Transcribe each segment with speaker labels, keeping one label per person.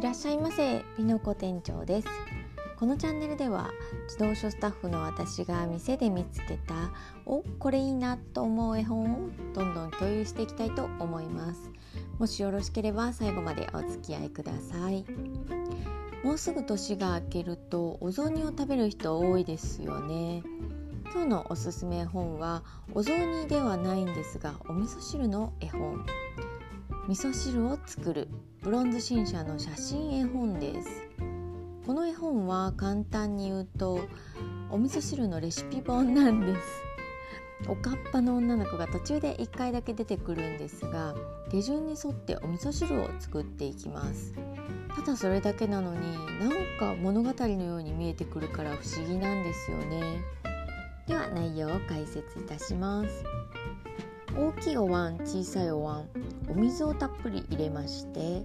Speaker 1: いらっしゃいませピノコ店長です。このチャンネルでは自動書スタッフの私が店で見つけたおこれいいなと思う絵本をどんどん共有していきたいと思います。もしよろしければ最後までお付き合いください。もうすぐ年が明けるとお雑煮を食べる人多いですよね。今日のおすすめ本はお雑煮ではないんですがお味噌汁の絵本。味噌汁を作る。ブロンズ新社の写真絵本です。この絵本は簡単に言うとお味噌汁のレシピ本なんです。おかっぱの女の子が途中で1回だけ出てくるんですが手順に沿ってお味噌汁を作っていきます。ただそれだけなのになんか物語のように見えてくるから不思議なんですよね。では内容を解説いたします。大きいお椀小さいお椀お水をたっぷり入れまして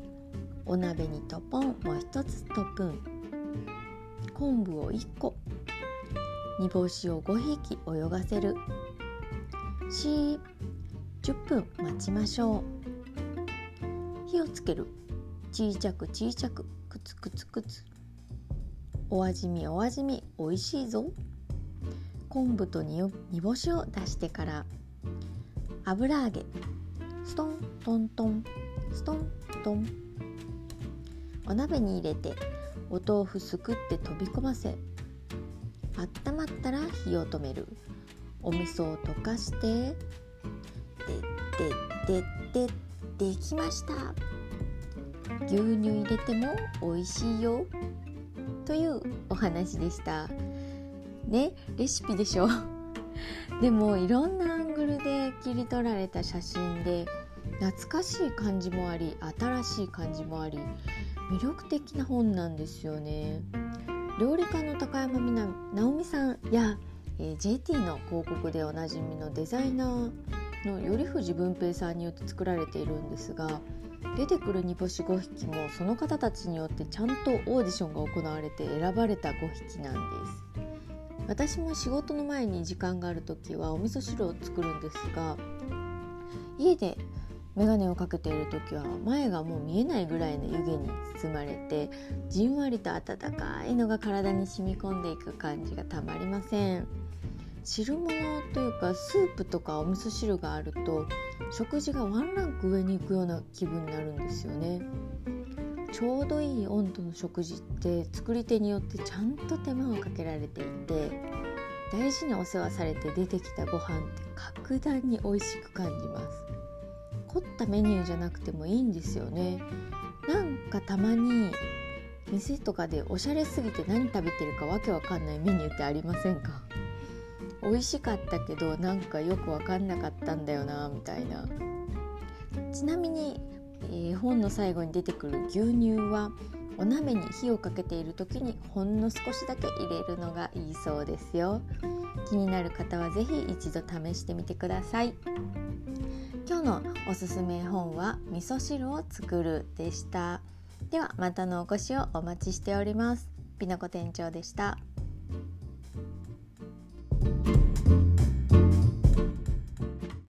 Speaker 1: お鍋にトポンもう一つトプン。昆布を1個。煮干しを5匹泳がせる。し10分待ちましょう。火をつける。小さく小さく。くつくつくつ。お味見お味見。おいしいぞ。昆布と煮干しを出してから。油揚げ。ストントントン。ストントン。お鍋に入れてお豆腐すくって飛び込ませ温まったら火を止める。お味噌を溶かしてででででできました。牛乳入れても美味しいよ。というお話でした。ねレシピでしょ。でもいろんなグルで切り取られた写真で懐かしい感じもあり新しい感じもあり魅力的な本なんですよね。料理家の高山みな直美さんや、えー、JT の広告でおなじみのデザイナーの頼藤文平さんによって作られているんですが出てくる煮干し5匹もその方たちによってちゃんとオーディションが行われて選ばれた5匹なんです。私も仕事の前に時間がある時はお味噌汁を作るんですが家で眼鏡をかけている時は前がもう見えないぐらいの湯気に包まれてじんわりと温かいのが体に染み込んでいく感じがたまりません。汁物というかスープとかお味噌汁があると食事がワンランク上に行くような気分になるんですよね。ちょうどいい温度の食事って作り手によってちゃんと手間をかけられていて大事にお世話されて出てきたご飯って格段に美味しく感じます。凝ったメニューじゃなくてもいいんですよね。なんかたまに店とかでおしゃれすぎて何食べてるかわけわかんないメニューってありませんか？美味しかったけどなんかよくわかんなかったんだよなみたいな。ちなみにえー、本の最後に出てくる牛乳はお鍋に火をかけている時にほんの少しだけ入れるのがいいそうですよ。気になる方は是非一度試してみてください。今日のおすすめ本は味噌汁を作るでした。ではまたのお越しをお待ちしております。ピノコ店長でした。